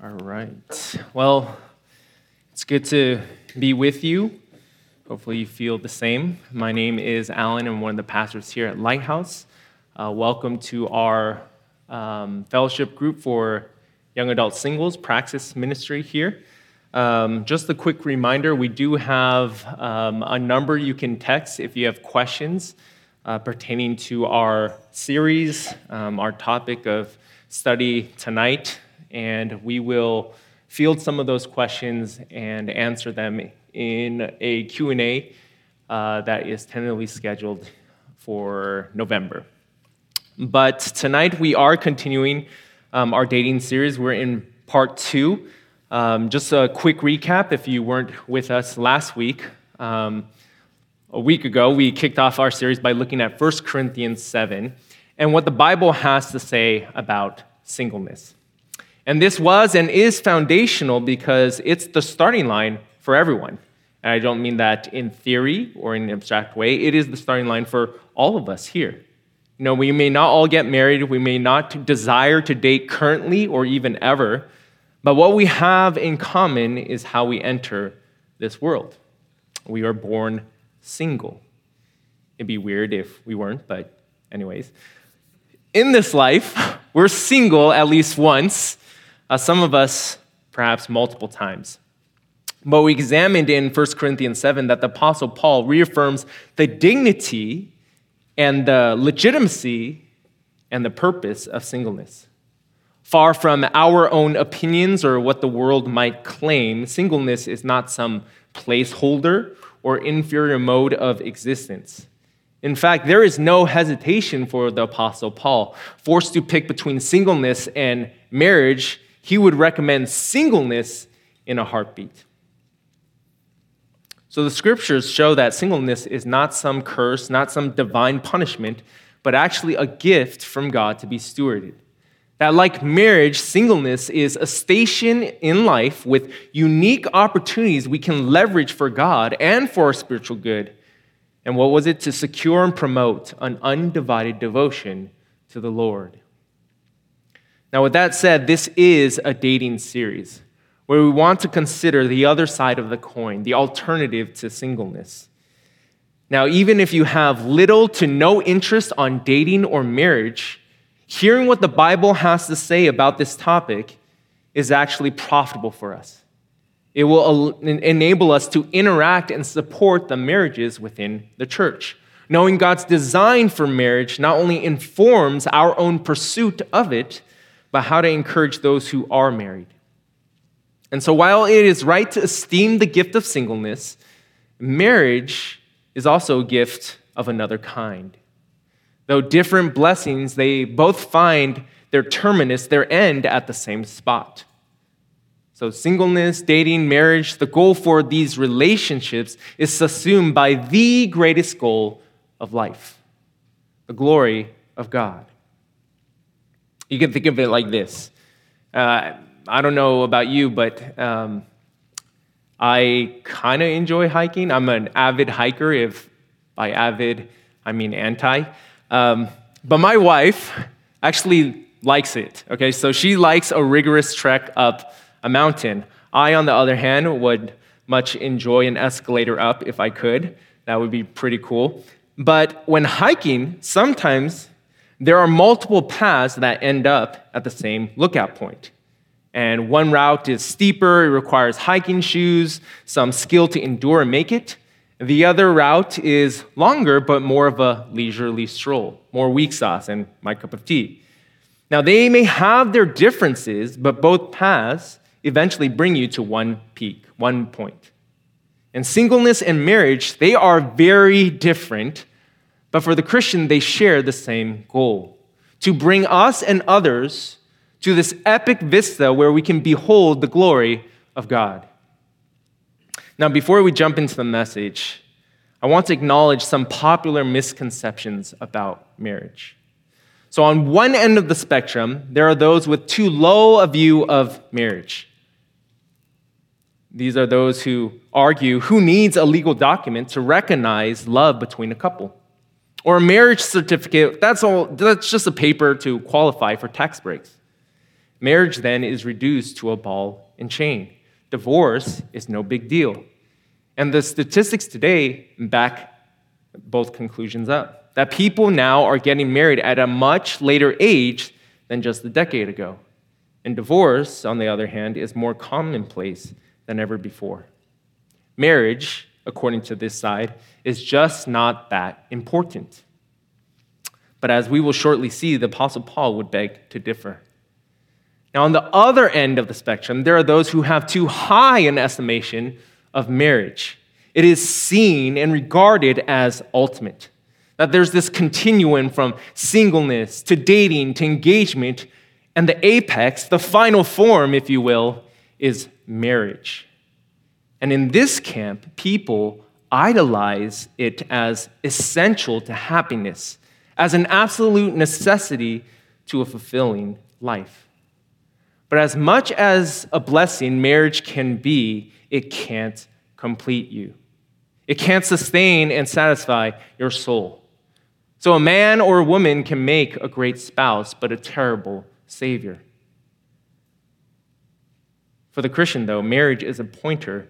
All right. Well, it's good to be with you. Hopefully, you feel the same. My name is Alan. I'm one of the pastors here at Lighthouse. Uh, welcome to our um, fellowship group for young adult singles, Praxis Ministry here. Um, just a quick reminder we do have um, a number you can text if you have questions uh, pertaining to our series, um, our topic of study tonight, and we will field some of those questions and answer them in a Q&A uh, that is tentatively scheduled for November. But tonight we are continuing um, our dating series. We're in part two. Um, just a quick recap if you weren't with us last week. Um, a week ago, we kicked off our series by looking at 1 Corinthians 7 and what the Bible has to say about singleness. And this was and is foundational because it's the starting line for everyone. And I don't mean that in theory or in an abstract way, it is the starting line for all of us here. You know, we may not all get married, we may not desire to date currently or even ever, but what we have in common is how we enter this world. We are born single. It'd be weird if we weren't, but, anyways. In this life, we're single at least once, uh, some of us perhaps multiple times. But we examined in 1 Corinthians 7 that the Apostle Paul reaffirms the dignity and the legitimacy and the purpose of singleness. Far from our own opinions or what the world might claim, singleness is not some placeholder or inferior mode of existence. In fact, there is no hesitation for the Apostle Paul. Forced to pick between singleness and marriage, he would recommend singleness in a heartbeat. So the scriptures show that singleness is not some curse, not some divine punishment, but actually a gift from God to be stewarded. That, like marriage, singleness is a station in life with unique opportunities we can leverage for God and for our spiritual good. And what was it? To secure and promote an undivided devotion to the Lord. Now, with that said, this is a dating series where we want to consider the other side of the coin, the alternative to singleness. Now, even if you have little to no interest on dating or marriage, hearing what the Bible has to say about this topic is actually profitable for us. It will enable us to interact and support the marriages within the church. Knowing God's design for marriage not only informs our own pursuit of it, but how to encourage those who are married. And so, while it is right to esteem the gift of singleness, marriage is also a gift of another kind. Though different blessings, they both find their terminus, their end, at the same spot. So, singleness, dating, marriage, the goal for these relationships is subsumed by the greatest goal of life the glory of God. You can think of it like this uh, I don't know about you, but um, I kind of enjoy hiking. I'm an avid hiker, if by avid, I mean anti. Um, but my wife actually likes it, okay? So she likes a rigorous trek up a mountain. I, on the other hand, would much enjoy an escalator up if I could. That would be pretty cool. But when hiking, sometimes there are multiple paths that end up at the same lookout point. And one route is steeper, it requires hiking shoes, some skill to endure and make it. The other route is longer, but more of a leisurely stroll, more weak sauce and my cup of tea. Now, they may have their differences, but both paths eventually bring you to one peak, one point. And singleness and marriage, they are very different, but for the Christian, they share the same goal to bring us and others to this epic vista where we can behold the glory of God. Now, before we jump into the message, I want to acknowledge some popular misconceptions about marriage. So, on one end of the spectrum, there are those with too low a view of marriage. These are those who argue who needs a legal document to recognize love between a couple? Or a marriage certificate, that's, all, that's just a paper to qualify for tax breaks. Marriage then is reduced to a ball and chain. Divorce is no big deal. And the statistics today back both conclusions up that people now are getting married at a much later age than just a decade ago. And divorce, on the other hand, is more commonplace than ever before. Marriage, according to this side, is just not that important. But as we will shortly see, the Apostle Paul would beg to differ. Now, on the other end of the spectrum, there are those who have too high an estimation of marriage. It is seen and regarded as ultimate. That there's this continuum from singleness to dating to engagement, and the apex, the final form, if you will, is marriage. And in this camp, people idolize it as essential to happiness, as an absolute necessity to a fulfilling life. But as much as a blessing marriage can be, it can't complete you. It can't sustain and satisfy your soul. So a man or a woman can make a great spouse, but a terrible savior. For the Christian, though, marriage is a pointer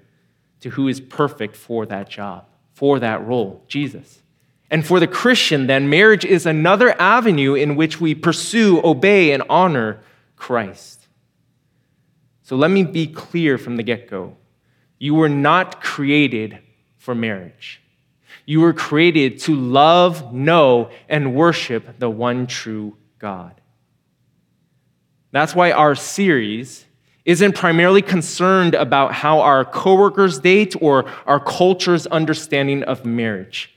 to who is perfect for that job, for that role, Jesus. And for the Christian, then, marriage is another avenue in which we pursue, obey, and honor Christ. So let me be clear from the get go. You were not created for marriage. You were created to love, know, and worship the one true God. That's why our series isn't primarily concerned about how our coworkers date or our culture's understanding of marriage.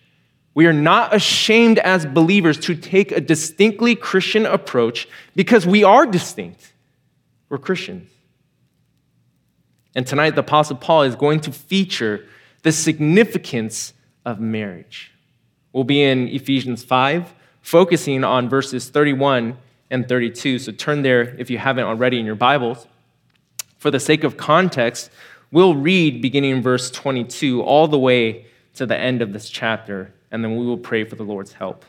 We are not ashamed as believers to take a distinctly Christian approach because we are distinct. We're Christians. And tonight, the Apostle Paul is going to feature the significance of marriage. We'll be in Ephesians 5, focusing on verses 31 and 32. So turn there if you haven't already in your Bibles. For the sake of context, we'll read beginning in verse 22 all the way to the end of this chapter, and then we will pray for the Lord's help.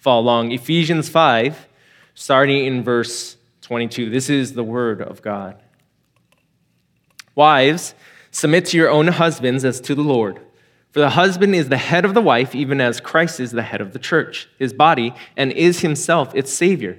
Follow along. Ephesians 5, starting in verse 22. This is the word of God. Wives, submit to your own husbands as to the Lord. For the husband is the head of the wife, even as Christ is the head of the church, his body, and is himself its Savior.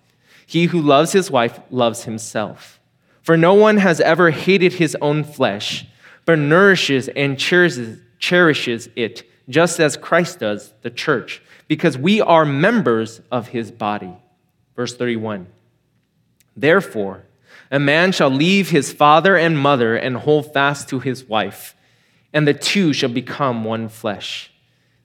He who loves his wife loves himself. For no one has ever hated his own flesh, but nourishes and cherishes, it just as Christ does the church, because we are members of his body. Verse 31. Therefore, a man shall leave his father and mother and hold fast to his wife, and the two shall become one flesh.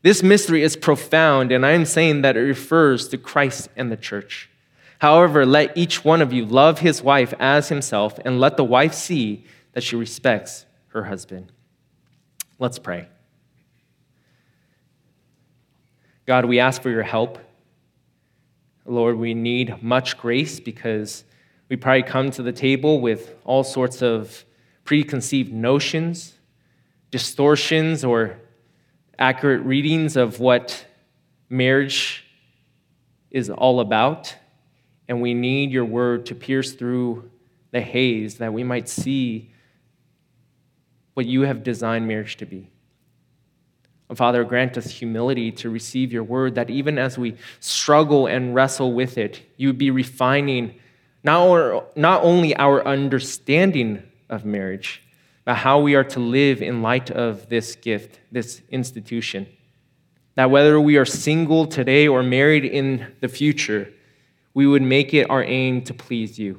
This mystery is profound, and I am saying that it refers to Christ and the church. However, let each one of you love his wife as himself, and let the wife see that she respects her husband. Let's pray. God, we ask for your help. Lord, we need much grace because we probably come to the table with all sorts of preconceived notions, distortions, or accurate readings of what marriage is all about. And we need your word to pierce through the haze that we might see what you have designed marriage to be. Father, grant us humility to receive your word, that even as we struggle and wrestle with it, you would be refining not, not only our understanding of marriage, but how we are to live in light of this gift, this institution. That whether we are single today or married in the future, we would make it our aim to please you.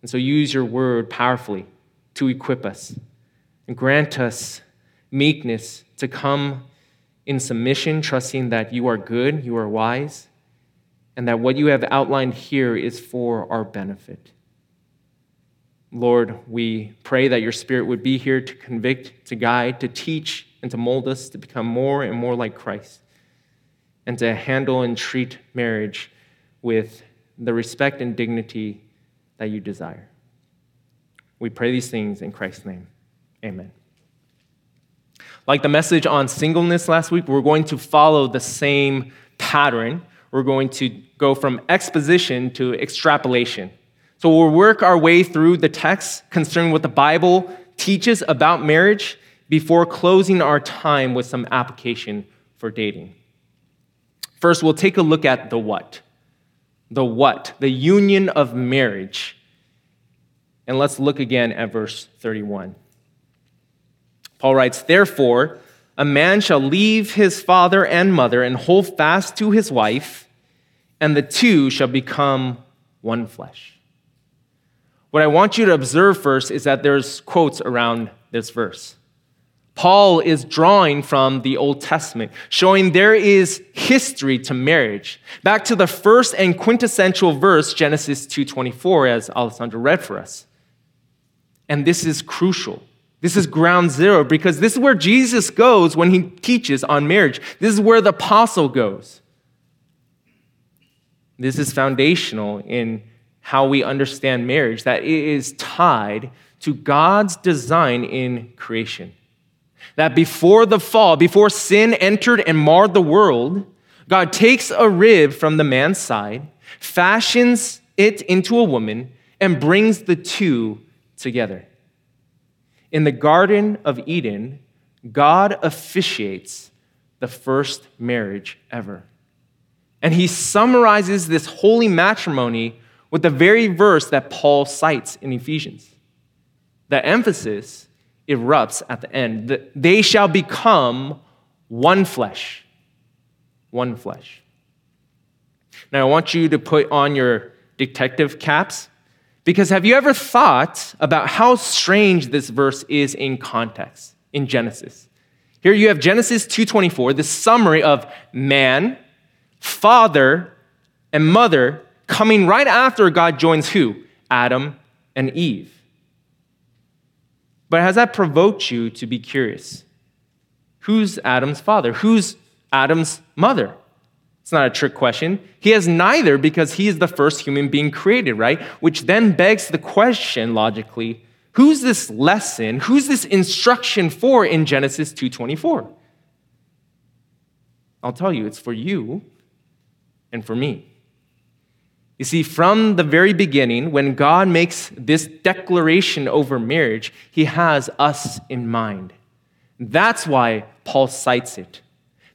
And so use your word powerfully to equip us and grant us meekness to come in submission, trusting that you are good, you are wise, and that what you have outlined here is for our benefit. Lord, we pray that your Spirit would be here to convict, to guide, to teach, and to mold us to become more and more like Christ, and to handle and treat marriage with the respect and dignity that you desire. We pray these things in Christ's name. Amen. Like the message on singleness last week, we're going to follow the same pattern. We're going to go from exposition to extrapolation. So we'll work our way through the text concerning what the Bible teaches about marriage before closing our time with some application for dating. First, we'll take a look at the what. The what, the union of marriage. And let's look again at verse 31. Paul writes, Therefore, a man shall leave his father and mother and hold fast to his wife, and the two shall become one flesh. What I want you to observe first is that there's quotes around this verse. Paul is drawing from the Old Testament, showing there is history to marriage. Back to the first and quintessential verse, Genesis 2:24, as Alessandro read for us. And this is crucial. This is ground zero because this is where Jesus goes when he teaches on marriage. This is where the apostle goes. This is foundational in how we understand marriage, that it is tied to God's design in creation. That before the fall, before sin entered and marred the world, God takes a rib from the man's side, fashions it into a woman, and brings the two together. In the Garden of Eden, God officiates the first marriage ever. And he summarizes this holy matrimony with the very verse that Paul cites in Ephesians. The emphasis erupts at the end. They shall become one flesh. One flesh. Now, I want you to put on your detective caps because have you ever thought about how strange this verse is in context in Genesis? Here you have Genesis 2:24, the summary of man, father, and mother coming right after God joins who? Adam and Eve. But has that provoked you to be curious? Who's Adam's father? Who's Adam's mother? It's not a trick question. He has neither because he is the first human being created, right? Which then begs the question logically, who's this lesson, who's this instruction for in Genesis 2:24? I'll tell you, it's for you and for me. You see, from the very beginning, when God makes this declaration over marriage, he has us in mind. That's why Paul cites it.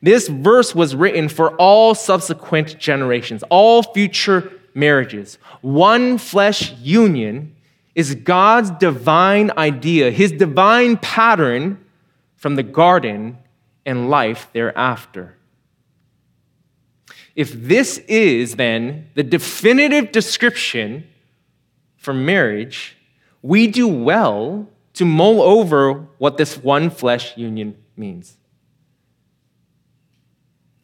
This verse was written for all subsequent generations, all future marriages. One flesh union is God's divine idea, his divine pattern from the garden and life thereafter. If this is then the definitive description for marriage, we do well to mull over what this one flesh union means.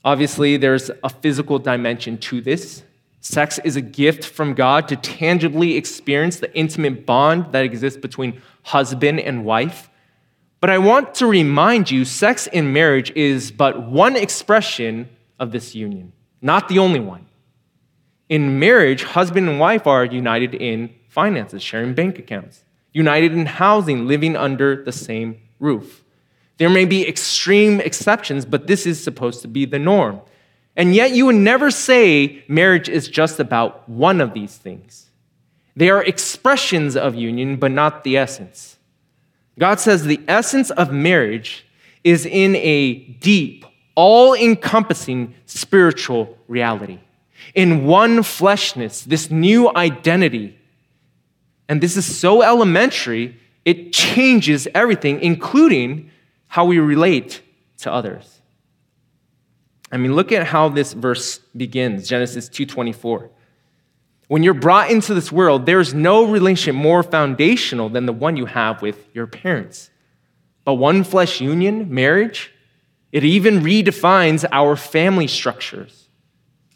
Obviously, there's a physical dimension to this. Sex is a gift from God to tangibly experience the intimate bond that exists between husband and wife. But I want to remind you sex in marriage is but one expression of this union not the only one. In marriage, husband and wife are united in finances, sharing bank accounts, united in housing, living under the same roof. There may be extreme exceptions, but this is supposed to be the norm. And yet, you would never say marriage is just about one of these things. They are expressions of union, but not the essence. God says the essence of marriage is in a deep, all encompassing spiritual reality. In one fleshness, this new identity. And this is so elementary, it changes everything, including how we relate to others. I mean, look at how this verse begins Genesis 2:24. When you're brought into this world, there's no relationship more foundational than the one you have with your parents. But one flesh union, marriage, it even redefines our family structures.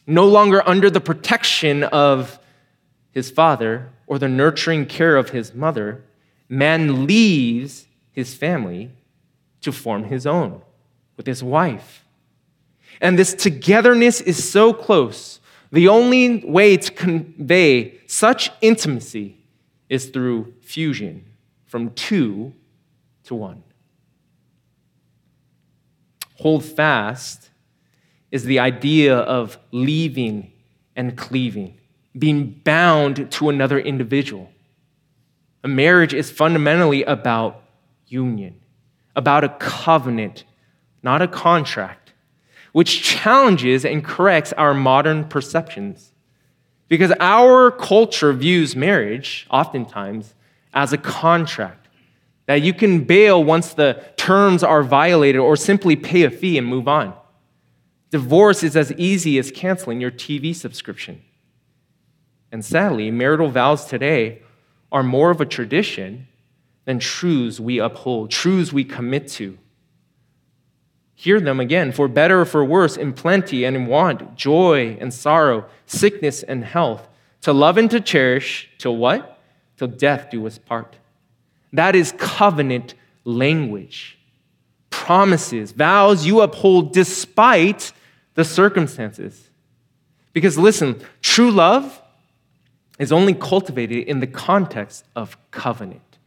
No longer under the protection of his father or the nurturing care of his mother, man leaves his family to form his own with his wife. And this togetherness is so close. The only way to convey such intimacy is through fusion from two to one. Hold fast is the idea of leaving and cleaving, being bound to another individual. A marriage is fundamentally about union, about a covenant, not a contract, which challenges and corrects our modern perceptions. Because our culture views marriage, oftentimes, as a contract that you can bail once the terms are violated or simply pay a fee and move on. Divorce is as easy as canceling your TV subscription. And sadly, marital vows today are more of a tradition than truths we uphold, truths we commit to. Hear them again for better or for worse, in plenty and in want, joy and sorrow, sickness and health, to love and to cherish, till what? Till death do us part. That is covenant language. Promises, vows you uphold despite the circumstances. Because listen, true love is only cultivated in the context of covenant,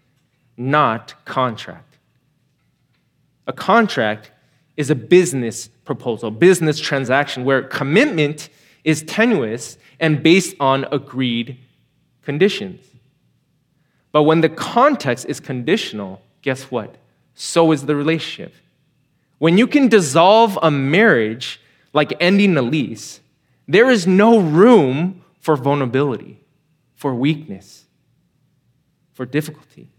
not contract. A contract is a business proposal, business transaction where commitment is tenuous and based on agreed conditions. But when the context is conditional, guess what? So is the relationship. When you can dissolve a marriage like ending a lease, there is no room for vulnerability, for weakness, for difficulty.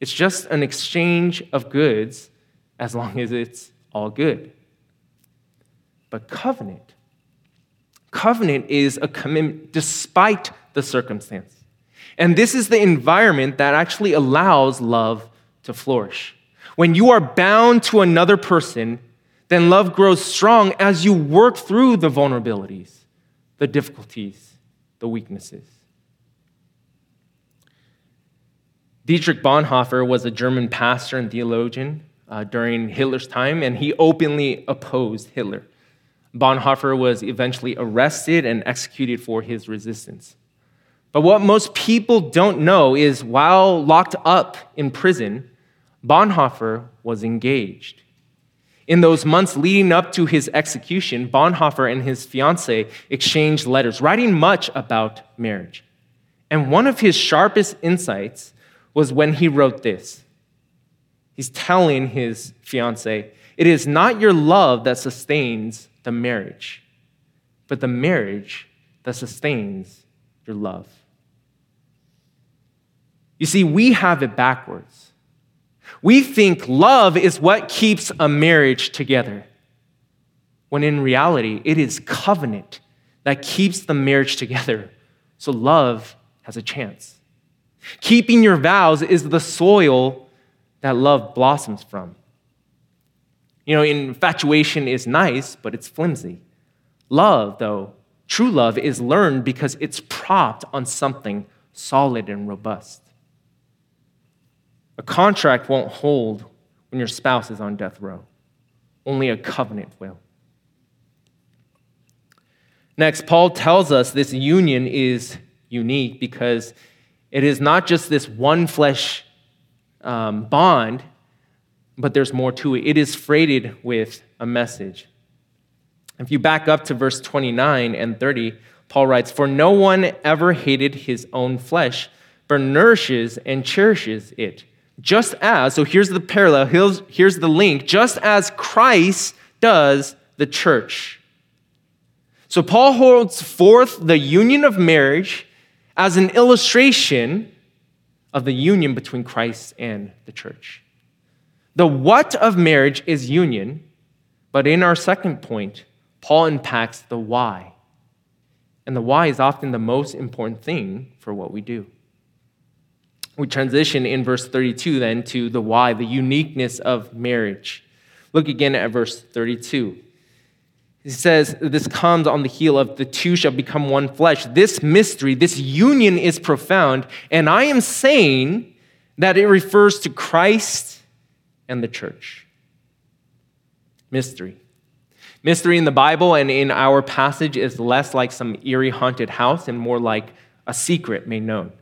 It's just an exchange of goods as long as it's all good. But covenant, covenant is a commitment despite the circumstance. And this is the environment that actually allows love to flourish. When you are bound to another person, then love grows strong as you work through the vulnerabilities, the difficulties, the weaknesses. Dietrich Bonhoeffer was a German pastor and theologian uh, during Hitler's time, and he openly opposed Hitler. Bonhoeffer was eventually arrested and executed for his resistance. But what most people don't know is while locked up in prison, Bonhoeffer was engaged. In those months leading up to his execution, Bonhoeffer and his fiancee exchanged letters, writing much about marriage. And one of his sharpest insights was when he wrote this. He's telling his fiancee, It is not your love that sustains the marriage, but the marriage that sustains your love. You see, we have it backwards. We think love is what keeps a marriage together, when in reality, it is covenant that keeps the marriage together. So love has a chance. Keeping your vows is the soil that love blossoms from. You know, infatuation is nice, but it's flimsy. Love, though, true love, is learned because it's propped on something solid and robust. A contract won't hold when your spouse is on death row, only a covenant will. Next, Paul tells us this union is unique because it is not just this one flesh um, bond, but there's more to it. It is freighted with a message. If you back up to verse 29 and 30, Paul writes, For no one ever hated his own flesh, but nourishes and cherishes it just as, so here's the parallel, here's, here's the link, just as Christ does the church. So Paul holds forth the union of marriage as an illustration of the union between Christ and the church. The what of marriage is union, but in our second point, Paul unpacks the why. And the why is often the most important thing for what we do. We transition in verse 32 then to the why, the uniqueness of marriage. Look again at verse 32. He says this comes on the heel of the two shall become one flesh. This mystery, this union is profound, and I am saying that it refers to Christ and the church. Mystery. Mystery in the Bible and in our passage is less like some eerie haunted house and more like a secret made known.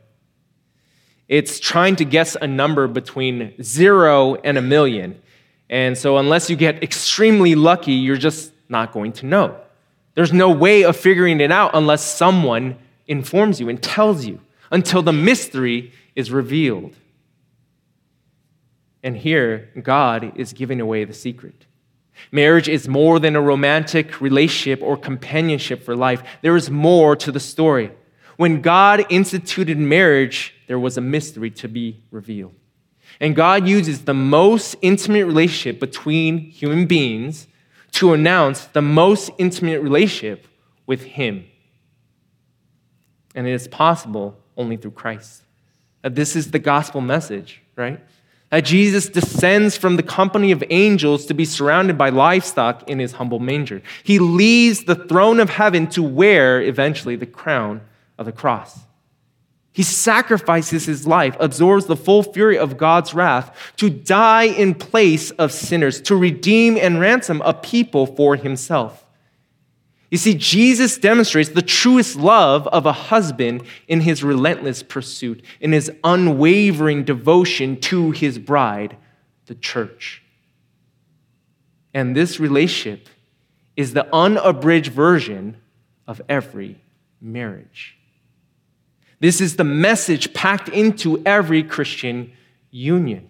It's trying to guess a number between zero and a million. And so, unless you get extremely lucky, you're just not going to know. There's no way of figuring it out unless someone informs you and tells you until the mystery is revealed. And here, God is giving away the secret. Marriage is more than a romantic relationship or companionship for life. There is more to the story. When God instituted marriage, there was a mystery to be revealed. And God uses the most intimate relationship between human beings to announce the most intimate relationship with Him. And it is possible only through Christ. That this is the gospel message, right? that Jesus descends from the company of angels to be surrounded by livestock in his humble manger. He leaves the throne of heaven to wear eventually the crown of the cross. He sacrifices his life, absorbs the full fury of God's wrath to die in place of sinners, to redeem and ransom a people for himself. You see, Jesus demonstrates the truest love of a husband in his relentless pursuit, in his unwavering devotion to his bride, the church. And this relationship is the unabridged version of every marriage. This is the message packed into every Christian union.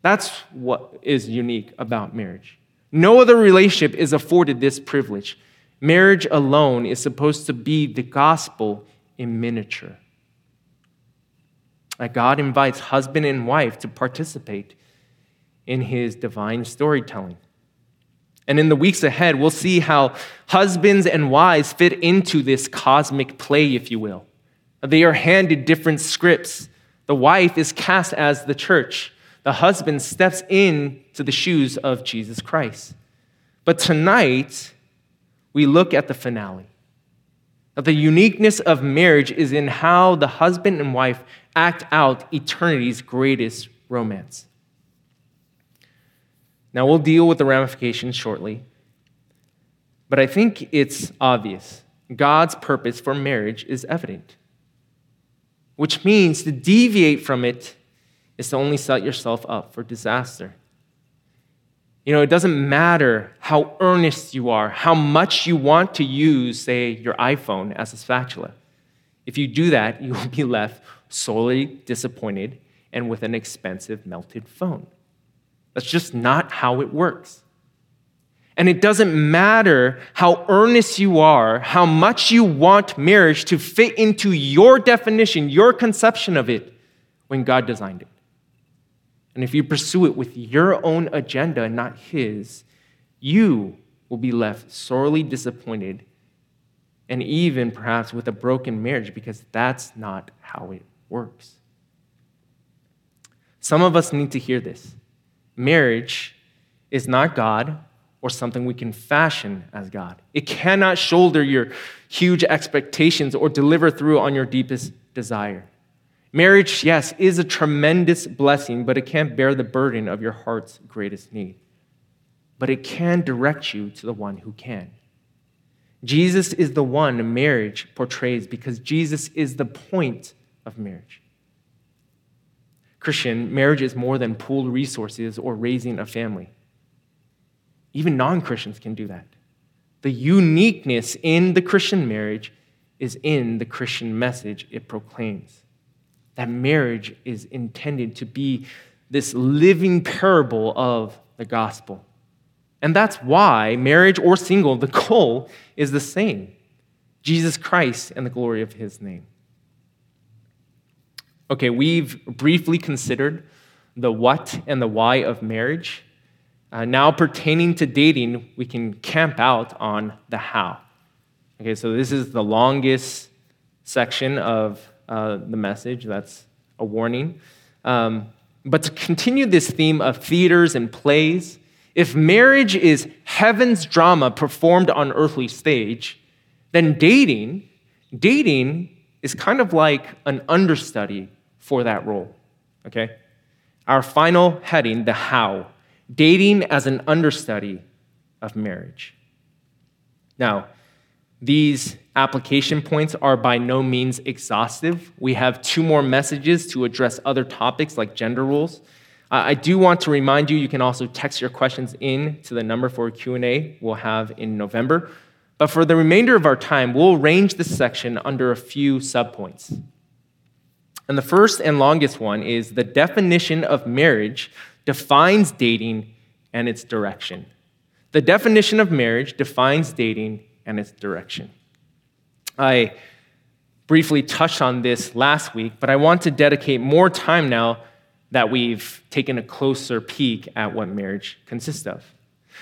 That's what is unique about marriage. No other relationship is afforded this privilege. Marriage alone is supposed to be the gospel in miniature. That God invites husband and wife to participate in his divine storytelling. And in the weeks ahead, we'll see how husbands and wives fit into this cosmic play, if you will. They are handed different scripts. The wife is cast as the church the husband steps into the shoes of Jesus Christ. But tonight, we look at the finale. The uniqueness of marriage is in how the husband and wife act out eternity's greatest romance. Now, we'll deal with the ramifications shortly, but I think it's obvious. God's purpose for marriage is evident, which means to deviate from it is to only set yourself up for disaster. You know, it doesn't matter how earnest you are, how much you want to use, say, your iPhone as a spatula. If you do that, you will be left sorely disappointed and with an expensive melted phone. That's just not how it works. And it doesn't matter how earnest you are, how much you want marriage to fit into your definition, your conception of it, when God designed it. And if you pursue it with your own agenda and not His, you will be left sorely disappointed and even perhaps with a broken marriage because that's not how it works. Some of us need to hear this. Marriage is not God or something we can fashion as God. It cannot shoulder your huge expectations or deliver through on your deepest desire. Marriage, yes, is a tremendous blessing, but it can't bear the burden of your heart's greatest need. But it can direct you to the one who can. Jesus is the one marriage portrays because Jesus is the point of marriage. Christian, marriage is more than pooled resources or raising a family. Even non Christians can do that. The uniqueness in the Christian marriage is in the Christian message it proclaims that marriage is intended to be this living parable of the gospel. And that's why, marriage or single, the goal is the same Jesus Christ and the glory of his name. Okay, we've briefly considered the what and the why of marriage. Uh, now, pertaining to dating, we can camp out on the how. Okay, so this is the longest section of uh, the message. That's a warning. Um, but to continue this theme of theaters and plays, if marriage is heaven's drama performed on earthly stage, then dating, dating is kind of like an understudy for that role. Okay? Our final heading, the how, dating as an understudy of marriage. Now, these application points are by no means exhaustive. We have two more messages to address other topics like gender roles. Uh, I do want to remind you you can also text your questions in to the number for Q&A we'll have in November. But for the remainder of our time, we'll range this section under a few subpoints. And the first and longest one is the definition of marriage defines dating and its direction. The definition of marriage defines dating and its direction. I briefly touched on this last week, but I want to dedicate more time now that we've taken a closer peek at what marriage consists of.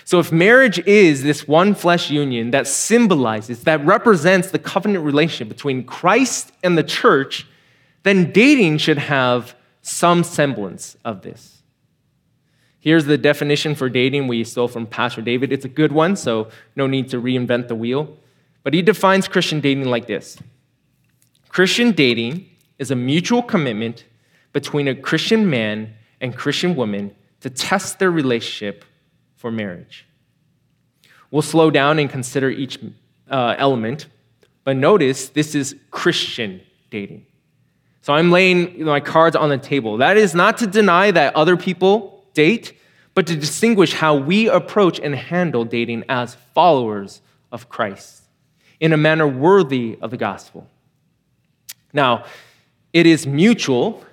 So, if marriage is this one flesh union that symbolizes, that represents the covenant relationship between Christ and the church, then dating should have some semblance of this. Here's the definition for dating we stole from Pastor David. It's a good one, so no need to reinvent the wheel. But he defines Christian dating like this Christian dating is a mutual commitment between a Christian man and Christian woman to test their relationship for marriage. We'll slow down and consider each uh, element, but notice this is Christian dating. So I'm laying my cards on the table. That is not to deny that other people date, but to distinguish how we approach and handle dating as followers of Christ in a manner worthy of the gospel. Now, it is mutual,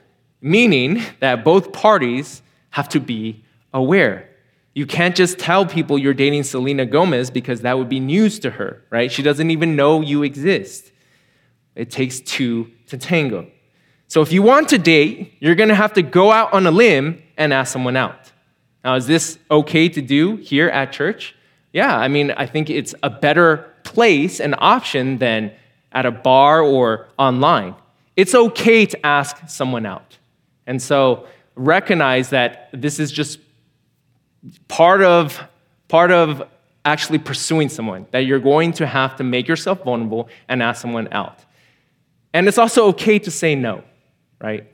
meaning that both parties have to be aware. You can't just tell people you're dating Selena Gomez because that would be news to her, right? She doesn't even know you exist. It takes two to tango. So if you want to date, you're going to have to go out on a limb and ask someone out. Now, is this okay to do here at church? Yeah, I mean, I think it's a better place and option than at a bar or online. It's okay to ask someone out. And so recognize that this is just part of, part of actually pursuing someone, that you're going to have to make yourself vulnerable and ask someone out. And it's also okay to say no, right?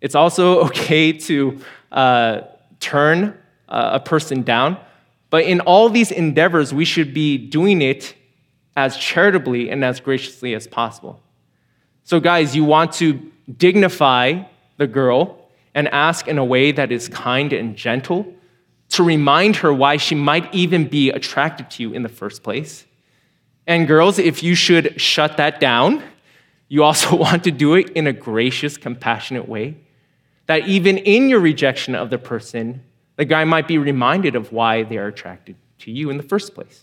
It's also okay to uh, turn uh, a person down. But in all these endeavors, we should be doing it as charitably and as graciously as possible. So, guys, you want to dignify the girl and ask in a way that is kind and gentle to remind her why she might even be attracted to you in the first place. And, girls, if you should shut that down, you also want to do it in a gracious, compassionate way. That even in your rejection of the person, the guy might be reminded of why they are attracted to you in the first place.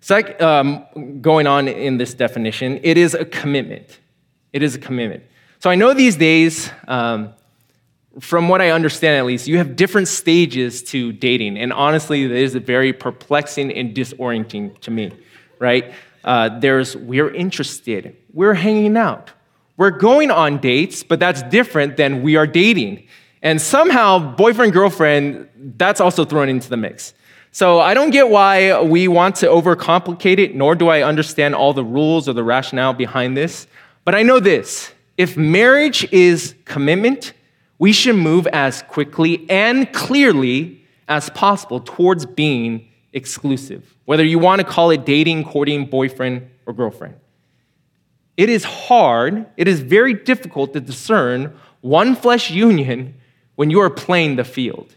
So, um, going on in this definition, it is a commitment. It is a commitment. So, I know these days, um, from what I understand at least, you have different stages to dating. And honestly, it is very perplexing and disorienting to me, right? Uh, there's we're interested, we're hanging out, we're going on dates, but that's different than we are dating. And somehow, boyfriend, girlfriend, that's also thrown into the mix. So I don't get why we want to overcomplicate it, nor do I understand all the rules or the rationale behind this. But I know this if marriage is commitment, we should move as quickly and clearly as possible towards being exclusive, whether you want to call it dating, courting, boyfriend, or girlfriend. It is hard, it is very difficult to discern one flesh union when you are playing the field.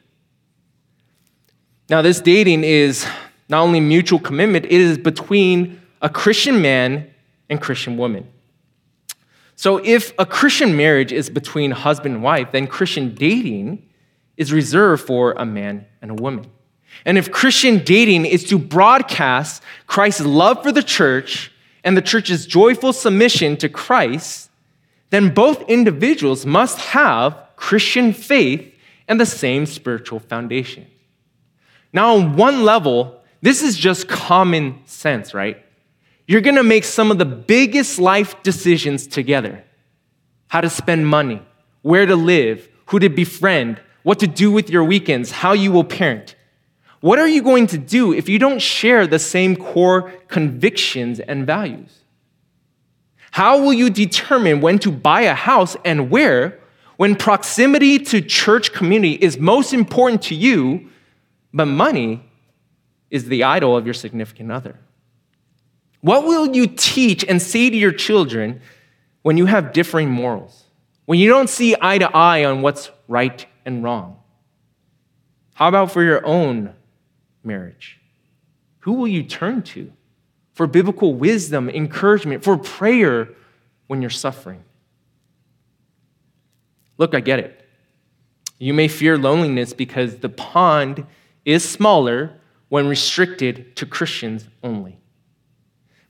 Now, this dating is not only mutual commitment, it is between a Christian man and Christian woman. So, if a Christian marriage is between husband and wife, then Christian dating is reserved for a man and a woman. And if Christian dating is to broadcast Christ's love for the church and the church's joyful submission to Christ, then both individuals must have Christian faith and the same spiritual foundation. Now, on one level, this is just common sense, right? You're gonna make some of the biggest life decisions together how to spend money, where to live, who to befriend, what to do with your weekends, how you will parent. What are you going to do if you don't share the same core convictions and values? How will you determine when to buy a house and where when proximity to church community is most important to you, but money is the idol of your significant other? What will you teach and say to your children when you have differing morals? When you don't see eye to eye on what's right and wrong? How about for your own marriage? Who will you turn to for biblical wisdom, encouragement, for prayer when you're suffering? Look, I get it. You may fear loneliness because the pond is smaller when restricted to Christians only.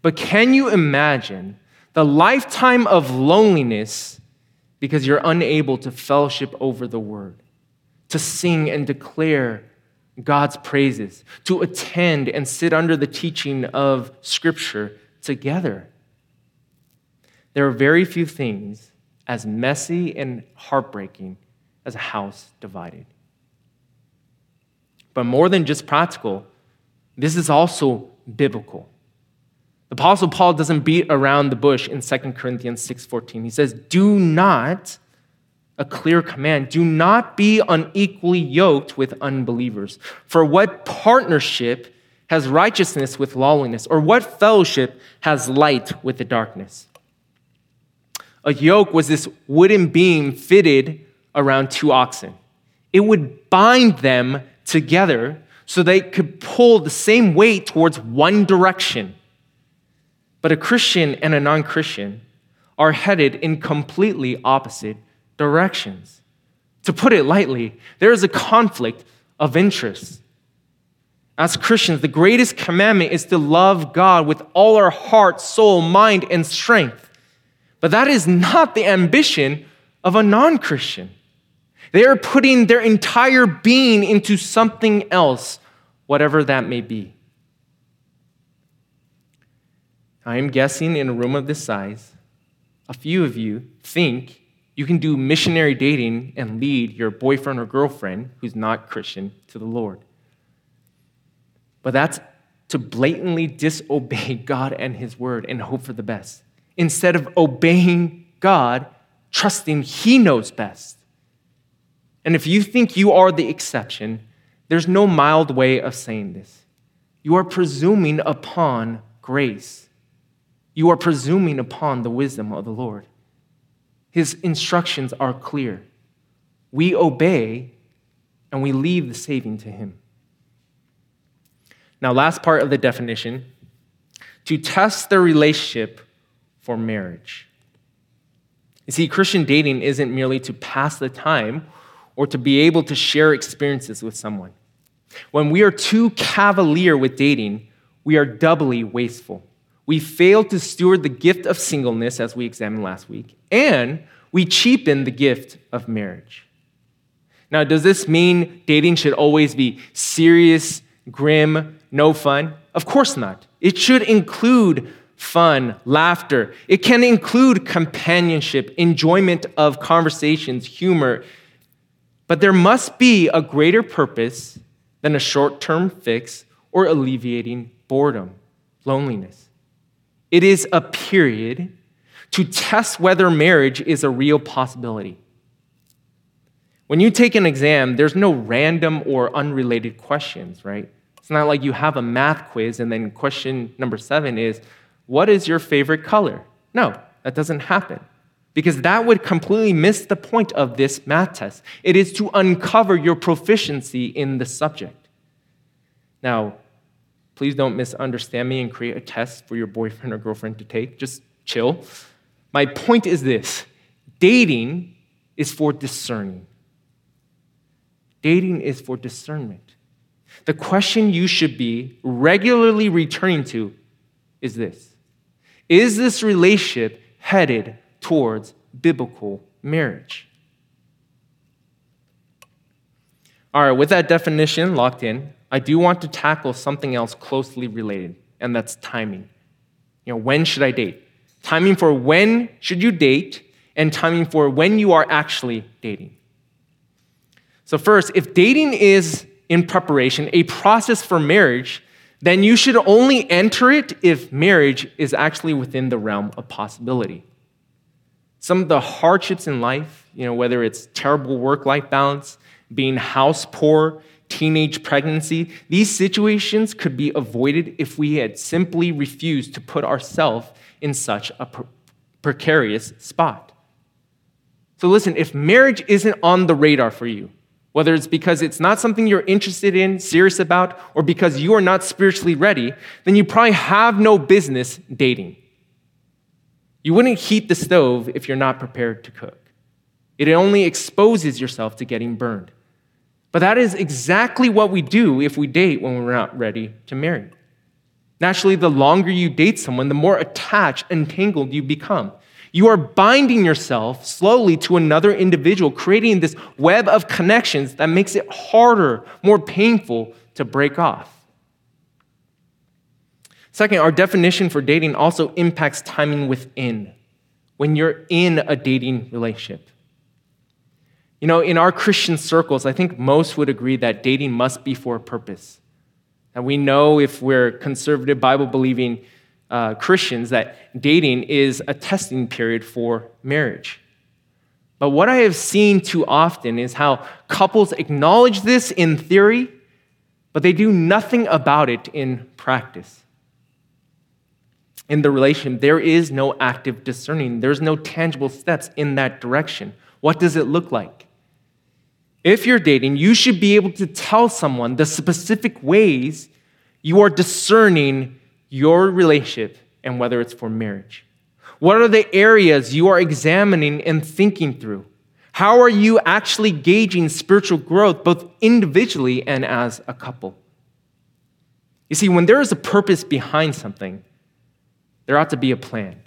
But can you imagine the lifetime of loneliness because you're unable to fellowship over the word, to sing and declare God's praises, to attend and sit under the teaching of Scripture together. There are very few things as messy and heartbreaking as a house divided. But more than just practical, this is also biblical. The apostle Paul doesn't beat around the bush in 2 Corinthians 6:14. He says, "Do not a clear command. Do not be unequally yoked with unbelievers. For what partnership has righteousness with lawlessness? Or what fellowship has light with the darkness? A yoke was this wooden beam fitted around two oxen. It would bind them together so they could pull the same weight towards one direction. But a Christian and a non Christian are headed in completely opposite directions. To put it lightly, there is a conflict of interest. As Christians, the greatest commandment is to love God with all our heart, soul, mind, and strength. But that is not the ambition of a non Christian. They are putting their entire being into something else, whatever that may be. I am guessing in a room of this size, a few of you think you can do missionary dating and lead your boyfriend or girlfriend who's not Christian to the Lord. But that's to blatantly disobey God and His word and hope for the best. Instead of obeying God, trusting He knows best. And if you think you are the exception, there's no mild way of saying this. You are presuming upon grace, you are presuming upon the wisdom of the Lord. His instructions are clear. We obey and we leave the saving to Him. Now, last part of the definition to test the relationship for marriage. You see, Christian dating isn't merely to pass the time or to be able to share experiences with someone. When we are too cavalier with dating, we are doubly wasteful. We fail to steward the gift of singleness, as we examined last week, and we cheapen the gift of marriage. Now, does this mean dating should always be serious, grim, no fun? Of course not. It should include fun, laughter. It can include companionship, enjoyment of conversations, humor. But there must be a greater purpose than a short term fix or alleviating boredom, loneliness. It is a period to test whether marriage is a real possibility. When you take an exam, there's no random or unrelated questions, right? It's not like you have a math quiz and then question number seven is, What is your favorite color? No, that doesn't happen because that would completely miss the point of this math test. It is to uncover your proficiency in the subject. Now, Please don't misunderstand me and create a test for your boyfriend or girlfriend to take. Just chill. My point is this dating is for discerning. Dating is for discernment. The question you should be regularly returning to is this Is this relationship headed towards biblical marriage? All right, with that definition locked in, I do want to tackle something else closely related, and that's timing. You know, when should I date? Timing for when should you date, and timing for when you are actually dating. So, first, if dating is in preparation, a process for marriage, then you should only enter it if marriage is actually within the realm of possibility. Some of the hardships in life, you know, whether it's terrible work life balance, being house poor, teenage pregnancy, these situations could be avoided if we had simply refused to put ourselves in such a pre- precarious spot. So, listen, if marriage isn't on the radar for you, whether it's because it's not something you're interested in, serious about, or because you are not spiritually ready, then you probably have no business dating. You wouldn't heat the stove if you're not prepared to cook. It only exposes yourself to getting burned. But that is exactly what we do if we date when we're not ready to marry. Naturally, the longer you date someone, the more attached and tangled you become. You are binding yourself slowly to another individual, creating this web of connections that makes it harder, more painful to break off. Second, our definition for dating also impacts timing within when you're in a dating relationship. You know, in our Christian circles, I think most would agree that dating must be for a purpose. And we know if we're conservative, Bible believing uh, Christians that dating is a testing period for marriage. But what I have seen too often is how couples acknowledge this in theory, but they do nothing about it in practice. In the relation, there is no active discerning, there's no tangible steps in that direction. What does it look like? If you're dating, you should be able to tell someone the specific ways you are discerning your relationship and whether it's for marriage? What are the areas you are examining and thinking through? How are you actually gauging spiritual growth, both individually and as a couple? You see, when there is a purpose behind something, there ought to be a plan.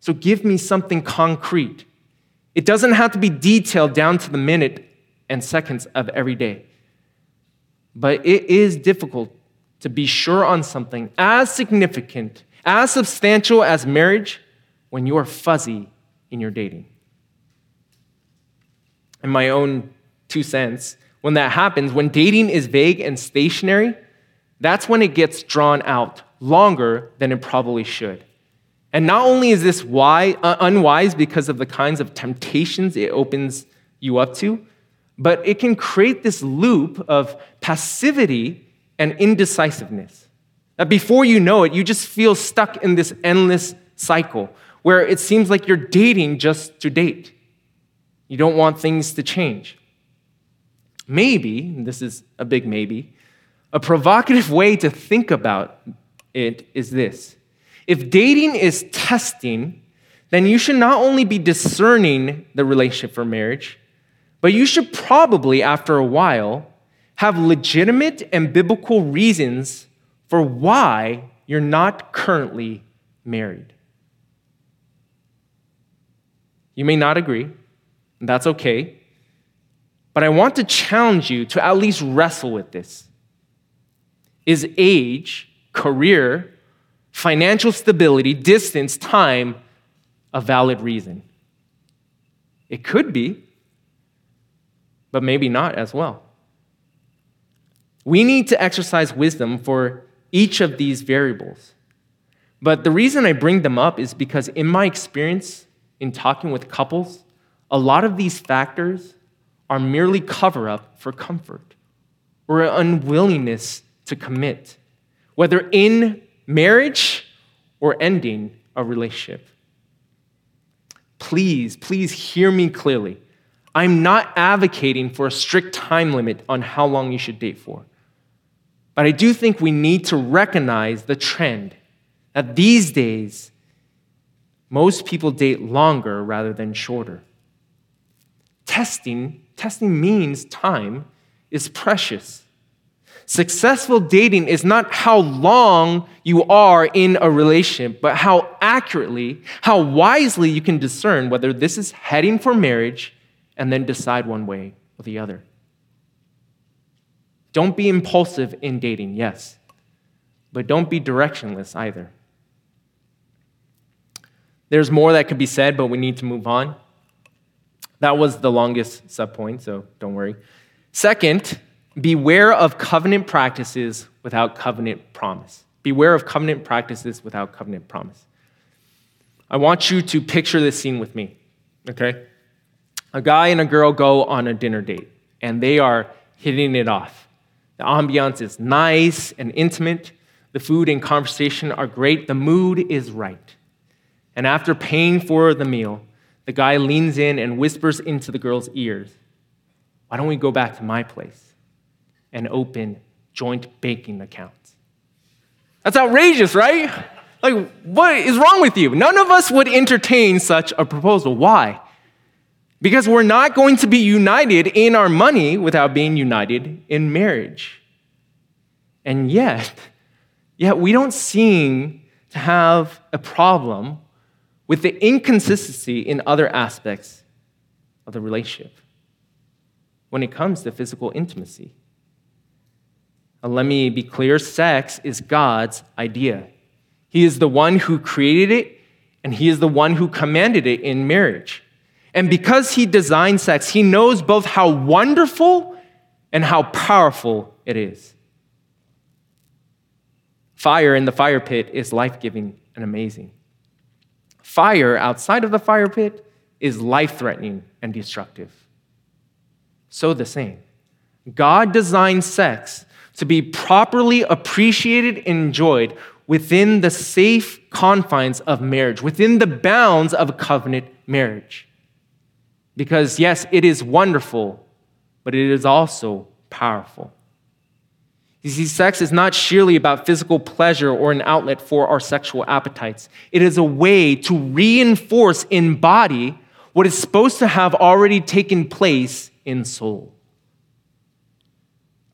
So give me something concrete. It doesn't have to be detailed down to the minute and seconds of every day. But it is difficult to be sure on something as significant, as substantial as marriage when you are fuzzy in your dating. In my own two cents, when that happens, when dating is vague and stationary, that's when it gets drawn out longer than it probably should. And not only is this wise, uh, unwise because of the kinds of temptations it opens you up to, but it can create this loop of passivity and indecisiveness. That before you know it, you just feel stuck in this endless cycle where it seems like you're dating just to date. You don't want things to change. Maybe, this is a big maybe, a provocative way to think about it is this if dating is testing, then you should not only be discerning the relationship for marriage, but you should probably, after a while, have legitimate and biblical reasons for why you're not currently married. You may not agree, and that's okay. But I want to challenge you to at least wrestle with this. Is age, career, financial stability, distance, time a valid reason? It could be, but maybe not as well. We need to exercise wisdom for each of these variables. But the reason I bring them up is because, in my experience in talking with couples, a lot of these factors are merely cover up for comfort or an unwillingness to commit, whether in marriage or ending a relationship. Please, please hear me clearly. I'm not advocating for a strict time limit on how long you should date for. But I do think we need to recognize the trend that these days, most people date longer rather than shorter. Testing, testing means time is precious. Successful dating is not how long you are in a relationship, but how accurately, how wisely you can discern whether this is heading for marriage and then decide one way or the other. Don't be impulsive in dating, yes, but don't be directionless either. There's more that could be said, but we need to move on. That was the longest subpoint, so don't worry. Second, beware of covenant practices without covenant promise. Beware of covenant practices without covenant promise. I want you to picture this scene with me, okay? A guy and a girl go on a dinner date, and they are hitting it off. The ambiance is nice and intimate. The food and conversation are great. The mood is right. And after paying for the meal, the guy leans in and whispers into the girl's ears, Why don't we go back to my place and open joint banking accounts? That's outrageous, right? Like, what is wrong with you? None of us would entertain such a proposal. Why? Because we're not going to be united in our money without being united in marriage. And yet, yet we don't seem to have a problem with the inconsistency in other aspects of the relationship when it comes to physical intimacy. Now, let me be clear sex is God's idea. He is the one who created it, and He is the one who commanded it in marriage. And because He designed sex, He knows both how wonderful and how powerful it is. Fire in the fire pit is life giving and amazing. Fire outside of the fire pit is life threatening and destructive. So the same. God designed sex to be properly appreciated and enjoyed within the safe confines of marriage, within the bounds of a covenant marriage. Because, yes, it is wonderful, but it is also powerful. You see, sex is not sheerly about physical pleasure or an outlet for our sexual appetites. It is a way to reinforce in body what is supposed to have already taken place in soul.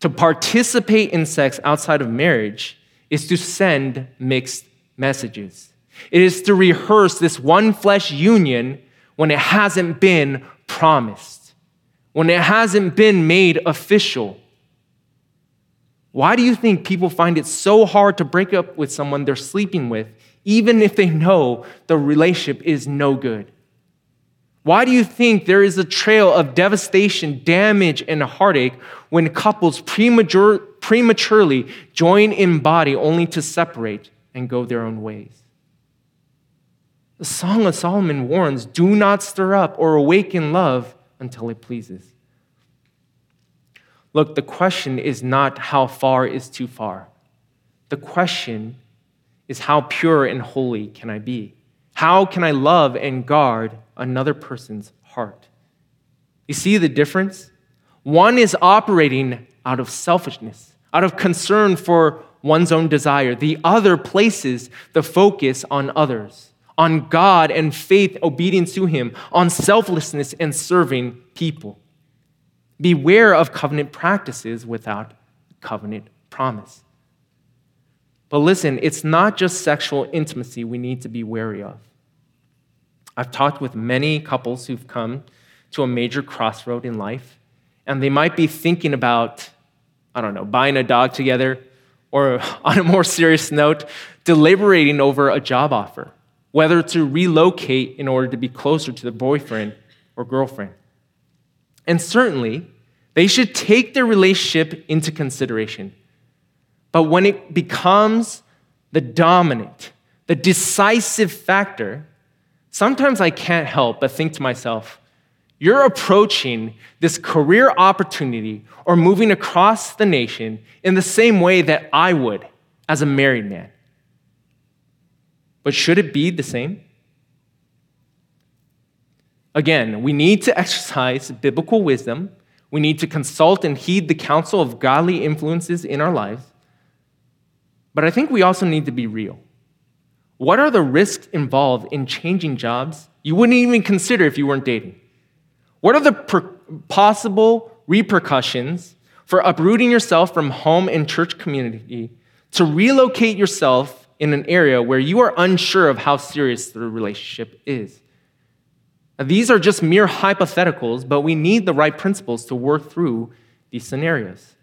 To participate in sex outside of marriage is to send mixed messages. It is to rehearse this one flesh union when it hasn't been promised, when it hasn't been made official why do you think people find it so hard to break up with someone they're sleeping with, even if they know the relationship is no good? Why do you think there is a trail of devastation, damage, and heartache when couples premature, prematurely join in body only to separate and go their own ways? The Song of Solomon warns do not stir up or awaken love until it pleases. Look, the question is not how far is too far. The question is how pure and holy can I be? How can I love and guard another person's heart? You see the difference? One is operating out of selfishness, out of concern for one's own desire. The other places the focus on others, on God and faith, obedience to Him, on selflessness and serving people. Beware of covenant practices without covenant promise. But listen, it's not just sexual intimacy we need to be wary of. I've talked with many couples who've come to a major crossroad in life, and they might be thinking about, I don't know, buying a dog together, or on a more serious note, deliberating over a job offer, whether to relocate in order to be closer to the boyfriend or girlfriend. And certainly, they should take their relationship into consideration. But when it becomes the dominant, the decisive factor, sometimes I can't help but think to myself, you're approaching this career opportunity or moving across the nation in the same way that I would as a married man. But should it be the same? Again, we need to exercise biblical wisdom. We need to consult and heed the counsel of godly influences in our lives. But I think we also need to be real. What are the risks involved in changing jobs you wouldn't even consider if you weren't dating? What are the per- possible repercussions for uprooting yourself from home and church community to relocate yourself in an area where you are unsure of how serious the relationship is? These are just mere hypotheticals, but we need the right principles to work through these scenarios.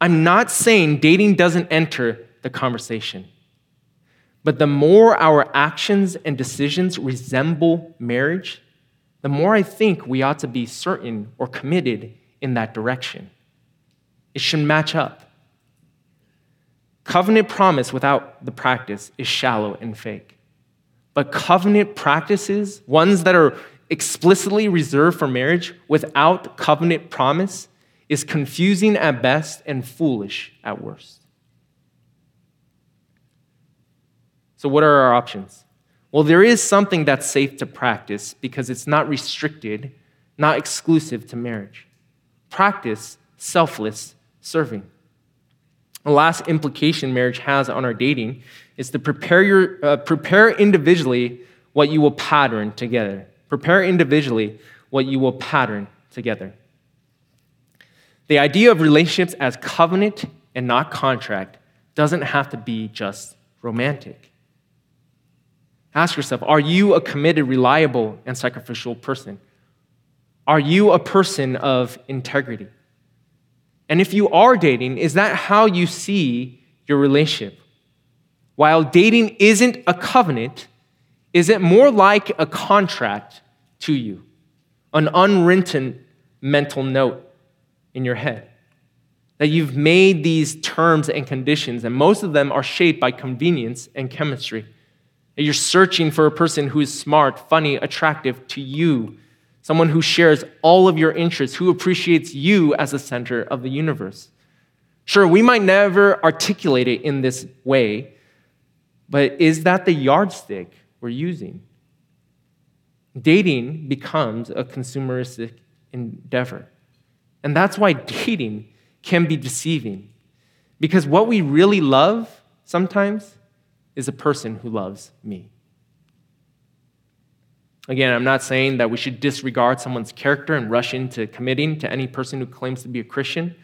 I'm not saying dating doesn't enter the conversation, but the more our actions and decisions resemble marriage, the more I think we ought to be certain or committed in that direction. It should match up. Covenant promise without the practice is shallow and fake. But covenant practices, ones that are explicitly reserved for marriage without covenant promise, is confusing at best and foolish at worst. So, what are our options? Well, there is something that's safe to practice because it's not restricted, not exclusive to marriage. Practice selfless serving. The last implication marriage has on our dating is to prepare, your, uh, prepare individually what you will pattern together. Prepare individually what you will pattern together. The idea of relationships as covenant and not contract doesn't have to be just romantic. Ask yourself are you a committed, reliable, and sacrificial person? Are you a person of integrity? And if you are dating, is that how you see your relationship? While dating isn't a covenant, is it more like a contract to you? An unwritten mental note in your head? That you've made these terms and conditions, and most of them are shaped by convenience and chemistry. You're searching for a person who is smart, funny, attractive to you, someone who shares all of your interests, who appreciates you as the center of the universe. Sure, we might never articulate it in this way, but is that the yardstick we're using? Dating becomes a consumeristic endeavor. And that's why dating can be deceiving. Because what we really love sometimes is a person who loves me. Again, I'm not saying that we should disregard someone's character and rush into committing to any person who claims to be a Christian.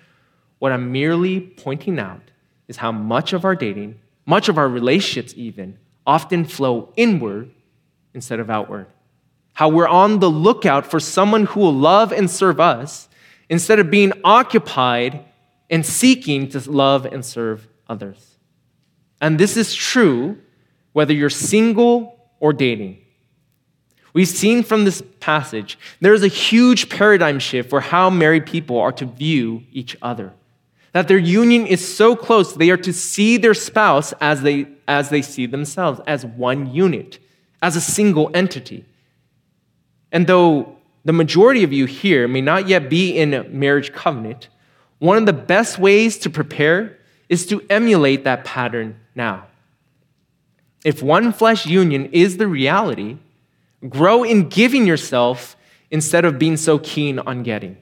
What I'm merely pointing out is how much of our dating, much of our relationships even, often flow inward instead of outward. How we're on the lookout for someone who will love and serve us instead of being occupied and seeking to love and serve others. And this is true whether you're single or dating. We've seen from this passage there's a huge paradigm shift for how married people are to view each other. That their union is so close, they are to see their spouse as they, as they see themselves, as one unit, as a single entity. And though the majority of you here may not yet be in a marriage covenant, one of the best ways to prepare is to emulate that pattern now. If one flesh union is the reality, grow in giving yourself instead of being so keen on getting.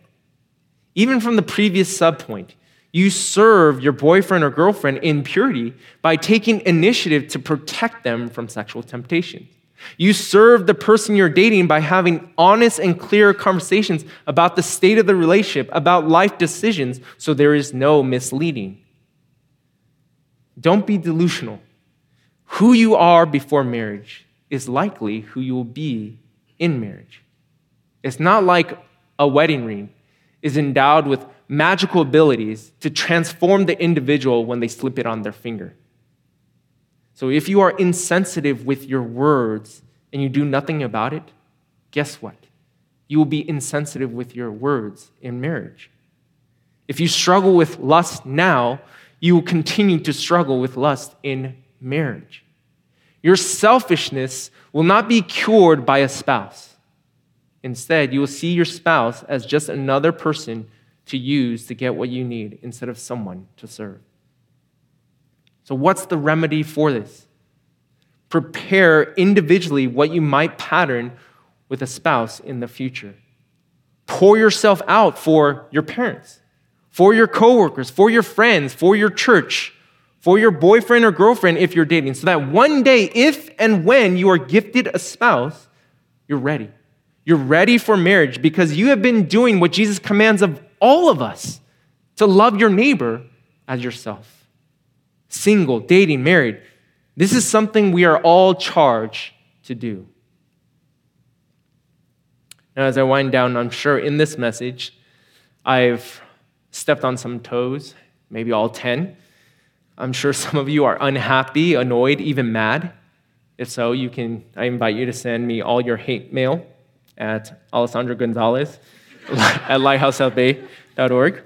Even from the previous subpoint, you serve your boyfriend or girlfriend in purity by taking initiative to protect them from sexual temptation. You serve the person you're dating by having honest and clear conversations about the state of the relationship, about life decisions, so there is no misleading. Don't be delusional. Who you are before marriage is likely who you will be in marriage. It's not like a wedding ring is endowed with magical abilities to transform the individual when they slip it on their finger. So if you are insensitive with your words and you do nothing about it, guess what? You will be insensitive with your words in marriage. If you struggle with lust now, you will continue to struggle with lust in marriage. Your selfishness will not be cured by a spouse. Instead, you will see your spouse as just another person to use to get what you need instead of someone to serve. So, what's the remedy for this? Prepare individually what you might pattern with a spouse in the future. Pour yourself out for your parents for your coworkers, for your friends, for your church, for your boyfriend or girlfriend if you're dating, so that one day, if and when you are gifted a spouse, you're ready. You're ready for marriage because you have been doing what Jesus commands of all of us to love your neighbor as yourself. Single, dating, married. This is something we are all charged to do. Now, as I wind down, I'm sure in this message, I've stepped on some toes, maybe all 10. I'm sure some of you are unhappy, annoyed, even mad. If so, you can I invite you to send me all your hate mail at Alessandro Gonzalez at lighthousesoutbay.org.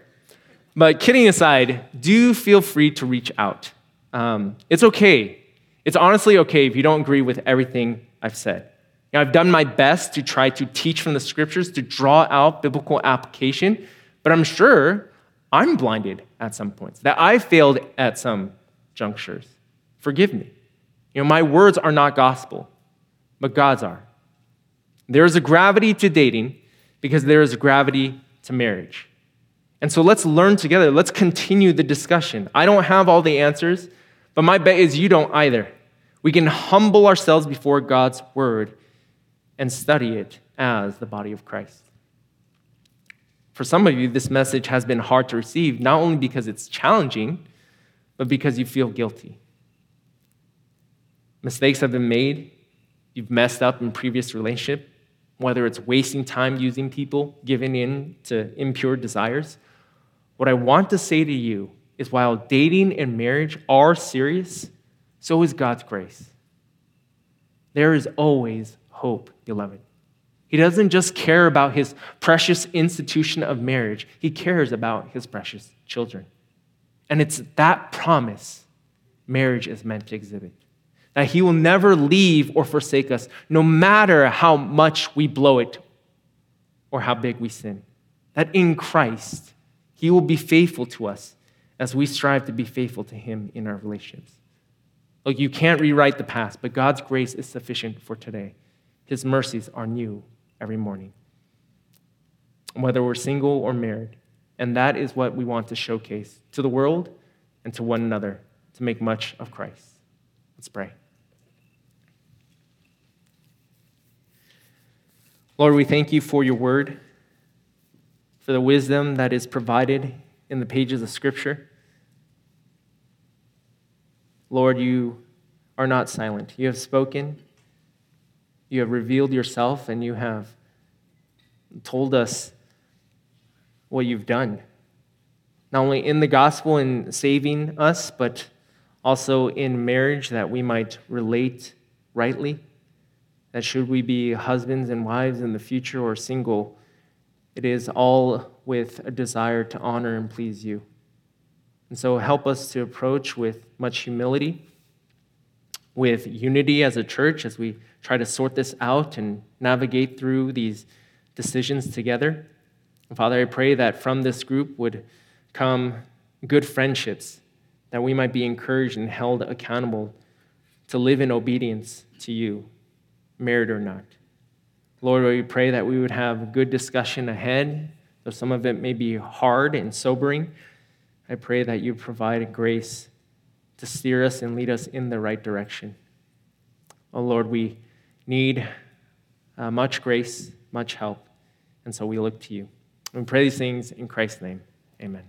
But kidding aside, do feel free to reach out. Um, it's okay. It's honestly okay if you don't agree with everything I've said. You know, I've done my best to try to teach from the scriptures, to draw out biblical application, but I'm sure I'm blinded at some points, that I failed at some junctures. Forgive me. You know, my words are not gospel, but God's are. There is a gravity to dating because there is a gravity to marriage. And so let's learn together. Let's continue the discussion. I don't have all the answers, but my bet is you don't either. We can humble ourselves before God's word and study it as the body of Christ. For some of you, this message has been hard to receive, not only because it's challenging, but because you feel guilty. Mistakes have been made. You've messed up in previous relationship, whether it's wasting time using people, giving in to impure desires. What I want to say to you is while dating and marriage are serious, so is God's grace. There is always hope, beloved. He doesn't just care about his precious institution of marriage, he cares about his precious children. And it's that promise marriage is meant to exhibit that He will never leave or forsake us, no matter how much we blow it or how big we sin. That in Christ, He will be faithful to us as we strive to be faithful to Him in our relationships. Look, you can't rewrite the past, but God's grace is sufficient for today. His mercies are new every morning, whether we're single or married. And that is what we want to showcase to the world and to one another to make much of Christ. Let's pray. Lord, we thank you for your word, for the wisdom that is provided in the pages of Scripture. Lord, you are not silent. You have spoken, you have revealed yourself, and you have told us what you've done. Not only in the gospel in saving us, but also in marriage that we might relate rightly that should we be husbands and wives in the future or single, it is all with a desire to honor and please you. And so help us to approach with much humility, with unity as a church as we try to sort this out and navigate through these decisions together. And Father, I pray that from this group would come good friendships, that we might be encouraged and held accountable to live in obedience to you married or not. Lord, we pray that we would have good discussion ahead, though some of it may be hard and sobering. I pray that you provide grace to steer us and lead us in the right direction. Oh Lord, we need uh, much grace, much help, and so we look to you. We pray these things in Christ's name. Amen.